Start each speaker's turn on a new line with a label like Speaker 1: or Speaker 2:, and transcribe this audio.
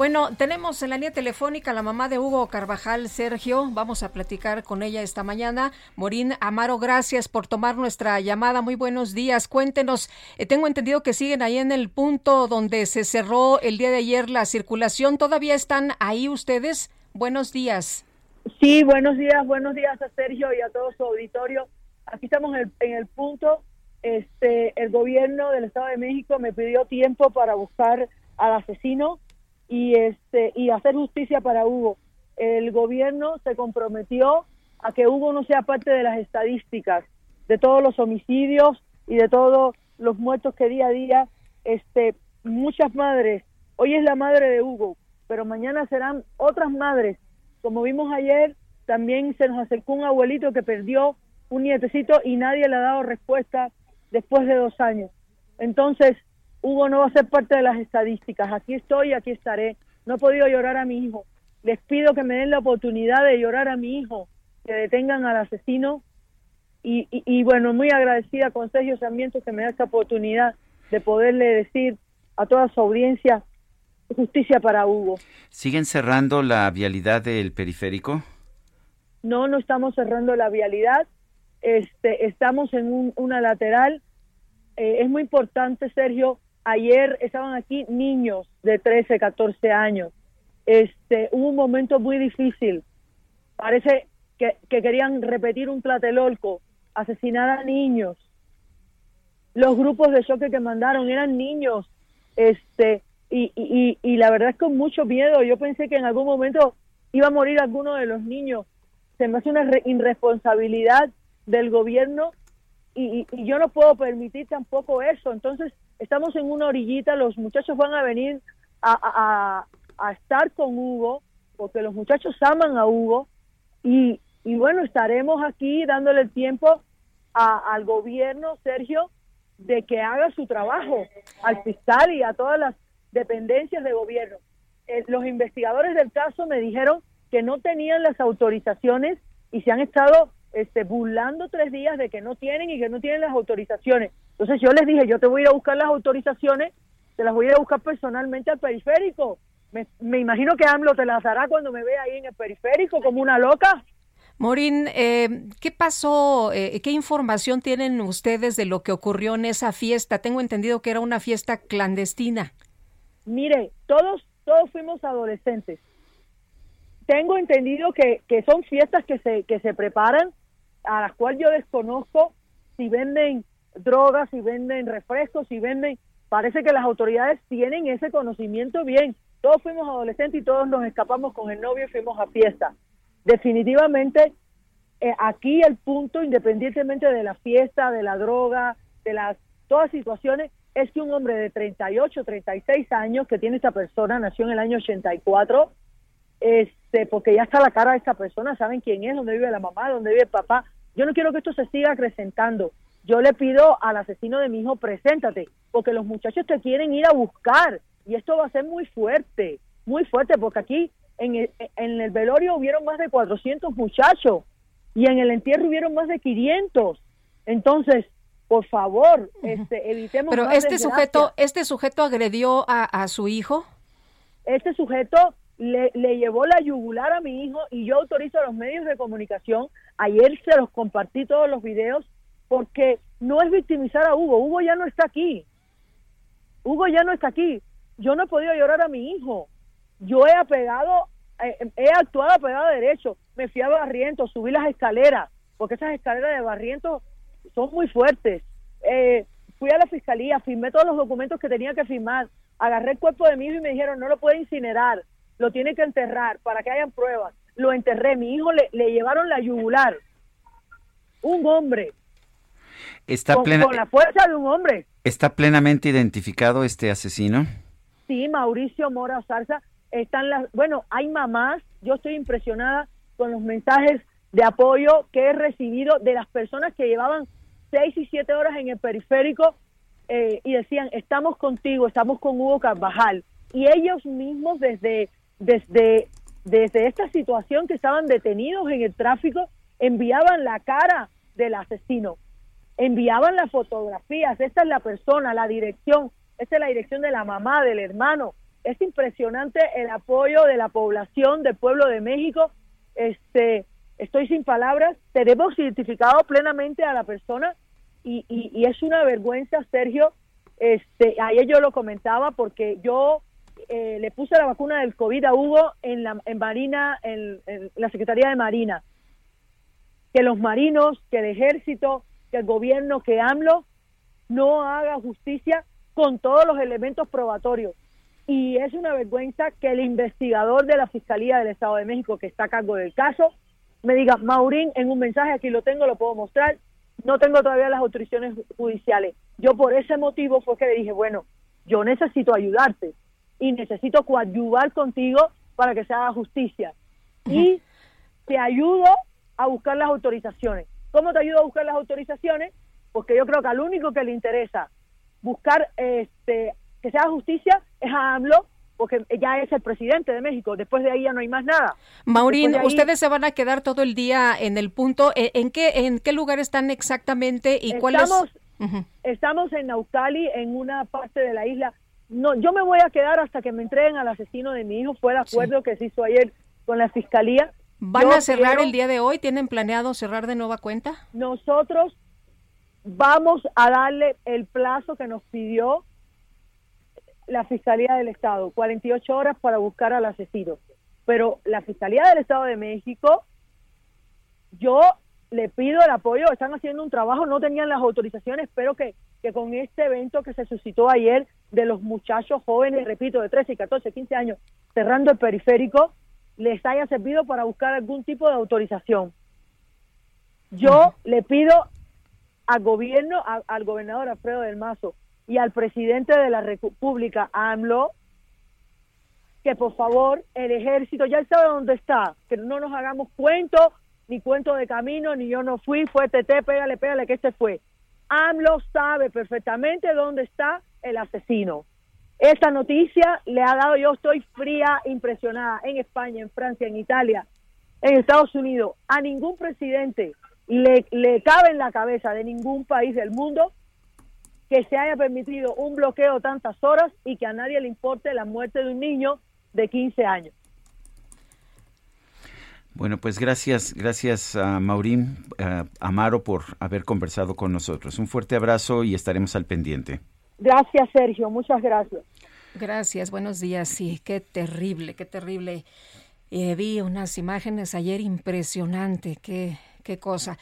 Speaker 1: Bueno, tenemos en la línea telefónica a la mamá de Hugo Carvajal, Sergio. Vamos a platicar con ella esta mañana. Morín Amaro, gracias por tomar nuestra llamada. Muy buenos días. Cuéntenos, eh, tengo entendido que siguen ahí en el punto donde se cerró el día de ayer la circulación. ¿Todavía están ahí ustedes? Buenos días.
Speaker 2: Sí, buenos días, buenos días a Sergio y a todo su auditorio. Aquí estamos en el, en el punto. Este, el gobierno del Estado de México me pidió tiempo para buscar al asesino y este y hacer justicia para Hugo. El gobierno se comprometió a que Hugo no sea parte de las estadísticas de todos los homicidios y de todos los muertos que día a día este muchas madres, hoy es la madre de Hugo, pero mañana serán otras madres. Como vimos ayer, también se nos acercó un abuelito que perdió un nietecito y nadie le ha dado respuesta después de dos años. Entonces, Hugo no va a ser parte de las estadísticas. Aquí estoy, aquí estaré. No he podido llorar a mi hijo. Les pido que me den la oportunidad de llorar a mi hijo, que detengan al asesino. Y, y, bueno, muy agradecida con Sergio Sarmiento que me da esta oportunidad de poderle decir a toda su audiencia justicia para Hugo.
Speaker 3: ¿Siguen cerrando la vialidad del periférico?
Speaker 2: No, no estamos cerrando la vialidad. Este, estamos en una lateral. Eh, es muy importante, Sergio, Ayer estaban aquí niños de 13, 14 años. Este, hubo un momento muy difícil. Parece que, querían repetir un tlatelolco, asesinar a niños. Los grupos de choque que mandaron eran niños. Este, y, y, y la verdad es con mucho miedo. Yo pensé que en algún momento iba a morir alguno de los niños. Se me hace una irresponsabilidad del gobierno y, y, yo no puedo permitir tampoco eso. Entonces, estamos en una orillita, los muchachos van a venir a, a, estar con Hugo, porque los muchachos aman a Hugo, y, y bueno, estaremos aquí dándole el tiempo al gobierno, Sergio, de que haga su trabajo, al fiscal y a todas las dependencias de gobierno. Eh, los investigadores del caso me dijeron que no tenían las autorizaciones y se han estado este, burlando tres días de que no tienen y que no tienen las autorizaciones. Entonces yo les dije, yo te voy a ir a buscar las autorizaciones, te las voy a ir a buscar personalmente al periférico. Me, imagino que AMLO te las dará cuando me vea ahí en el periférico como una loca.
Speaker 1: Morín, eh, ¿qué pasó? Eh, ¿Qué información tienen ustedes de lo que ocurrió en esa fiesta? Tengo entendido que era una fiesta clandestina.
Speaker 2: Mire, todos, todos fuimos adolescentes. Tengo entendido que, que son fiestas que se, que se preparan a las cuales yo desconozco si venden drogas, si venden refrescos, si venden... Parece que las autoridades tienen ese conocimiento bien. Todos fuimos adolescentes y todos nos escapamos con el novio y fuimos a fiesta. Definitivamente, eh, aquí el punto, independientemente de la fiesta, de la droga, de las todas situaciones, es que un hombre de 38, 36 años que tiene esta persona, nació en el año 84, este, porque ya está la cara de esta persona, saben quién es, dónde vive la mamá, dónde vive el papá. Yo no quiero que esto se siga acrecentando. Yo le pido al asesino de mi hijo, preséntate, porque los muchachos te quieren ir a buscar y esto va a ser muy fuerte, muy fuerte, porque aquí en el, en el velorio hubieron más de 400 muchachos y en el entierro hubieron más de 500. Entonces, por favor, este, evitemos.
Speaker 1: Pero este sujeto, este sujeto agredió a, a su hijo.
Speaker 2: Este sujeto le, llevó la yugular a mi hijo y yo autorizo a los medios de comunicación, ayer se los compartí todos los videos, porque no es victimizar a Hugo, Hugo ya no está aquí, Hugo ya no está aquí, yo no he podido llorar a mi hijo, yo he apegado, eh, he actuado apegado a derecho, me fui a Barrientos, subí las escaleras, porque esas escaleras de Barrientos son muy fuertes, eh, fui a la fiscalía, firmé todos los documentos que tenía que firmar, agarré el cuerpo de mi hijo y me dijeron no lo puede incinerar, lo tiene que enterrar para que hayan pruebas. Lo enterré, mi hijo le, llevaron la yugular. Un hombre.
Speaker 3: Está
Speaker 2: con, la fuerza de un hombre.
Speaker 3: ¿Está plenamente identificado este asesino?
Speaker 2: Sí, Mauricio Mora Zarza, están las, bueno, hay mamás, yo estoy impresionada con los mensajes de apoyo que he recibido de las personas que llevaban seis y siete horas en el periférico eh, y decían, estamos contigo, estamos con Hugo Carvajal. Y ellos mismos desde, desde, desde esta situación que estaban detenidos en el tráfico, enviaban la cara del asesino, enviaban las fotografías, esta es la persona, la dirección, esta es la dirección de la mamá, del hermano. Es impresionante el apoyo de la población del pueblo de México. Este, estoy sin palabras, tenemos identificado plenamente a la persona y, y, es una vergüenza, Sergio. Este, ayer yo lo comentaba porque yo eh, le puse la vacuna del COVID a Hugo en la en Marina, en, la Secretaría de Marina. Que los marinos, que el ejército, que el gobierno, que AMLO no haga justicia con todos los elementos probatorios. Y es una vergüenza que el investigador de la Fiscalía del Estado de México, que está a cargo del caso, me diga, Maurín, en un mensaje aquí lo tengo, lo puedo mostrar, no tengo todavía las autorizaciones judiciales. Yo por ese motivo fue que le dije, bueno, yo necesito ayudarte y necesito coadyuvar contigo para que se haga justicia. Y te ayudo a buscar las autorizaciones. ¿Cómo te ayudo a buscar las autorizaciones? Porque yo creo que al único que le interesa buscar este que se haga justicia es a AMLO porque ya es el presidente de México. Después de ahí ya no hay más nada.
Speaker 1: Maurín, ustedes se van a quedar todo el día en el punto. ¿E, ¿En qué en qué lugar están exactamente y
Speaker 2: cuáles? Estamos en Naucali, en una parte de la isla. No, yo me voy a quedar hasta que me entreguen al asesino de mi hijo. Fue el acuerdo que se hizo ayer con la fiscalía.
Speaker 1: ¿Van a cerrar el día de hoy? ¿Tienen planeado cerrar de nueva cuenta?
Speaker 2: Nosotros vamos a darle el plazo que nos pidió la Fiscalía del Estado, 48 horas para buscar al asesino. Pero la Fiscalía del Estado de México, yo le pido el apoyo, están haciendo un trabajo, no tenían las autorizaciones, espero que, que con este evento que se suscitó ayer de los muchachos jóvenes, repito, de 13, 14, 15 años, cerrando el periférico, les haya servido para buscar algún tipo de autorización. Yo le pido al gobierno, al gobernador Alfredo del Mazo, y al presidente de la República, AMLO, que por favor el ejército ya sabe dónde está, que no nos hagamos cuento, ni cuento de camino, ni yo no fui, fue TT, pégale, pégale, que este fue. AMLO sabe perfectamente dónde está el asesino. Esta noticia le ha dado, yo estoy fría, impresionada, en España, en Francia, en Italia, en Estados Unidos, a ningún presidente le, le cabe en la cabeza de ningún país del mundo que se haya permitido un bloqueo tantas horas y que a nadie le importe la muerte de un niño de 15 años.
Speaker 3: Bueno, pues gracias, gracias a Maurín Amaro por haber conversado con nosotros. Un fuerte abrazo y estaremos al pendiente.
Speaker 2: Gracias, Sergio, muchas gracias.
Speaker 1: Gracias, buenos días. Sí, qué terrible, qué terrible. Eh, vi unas imágenes ayer impresionante, qué, qué cosa.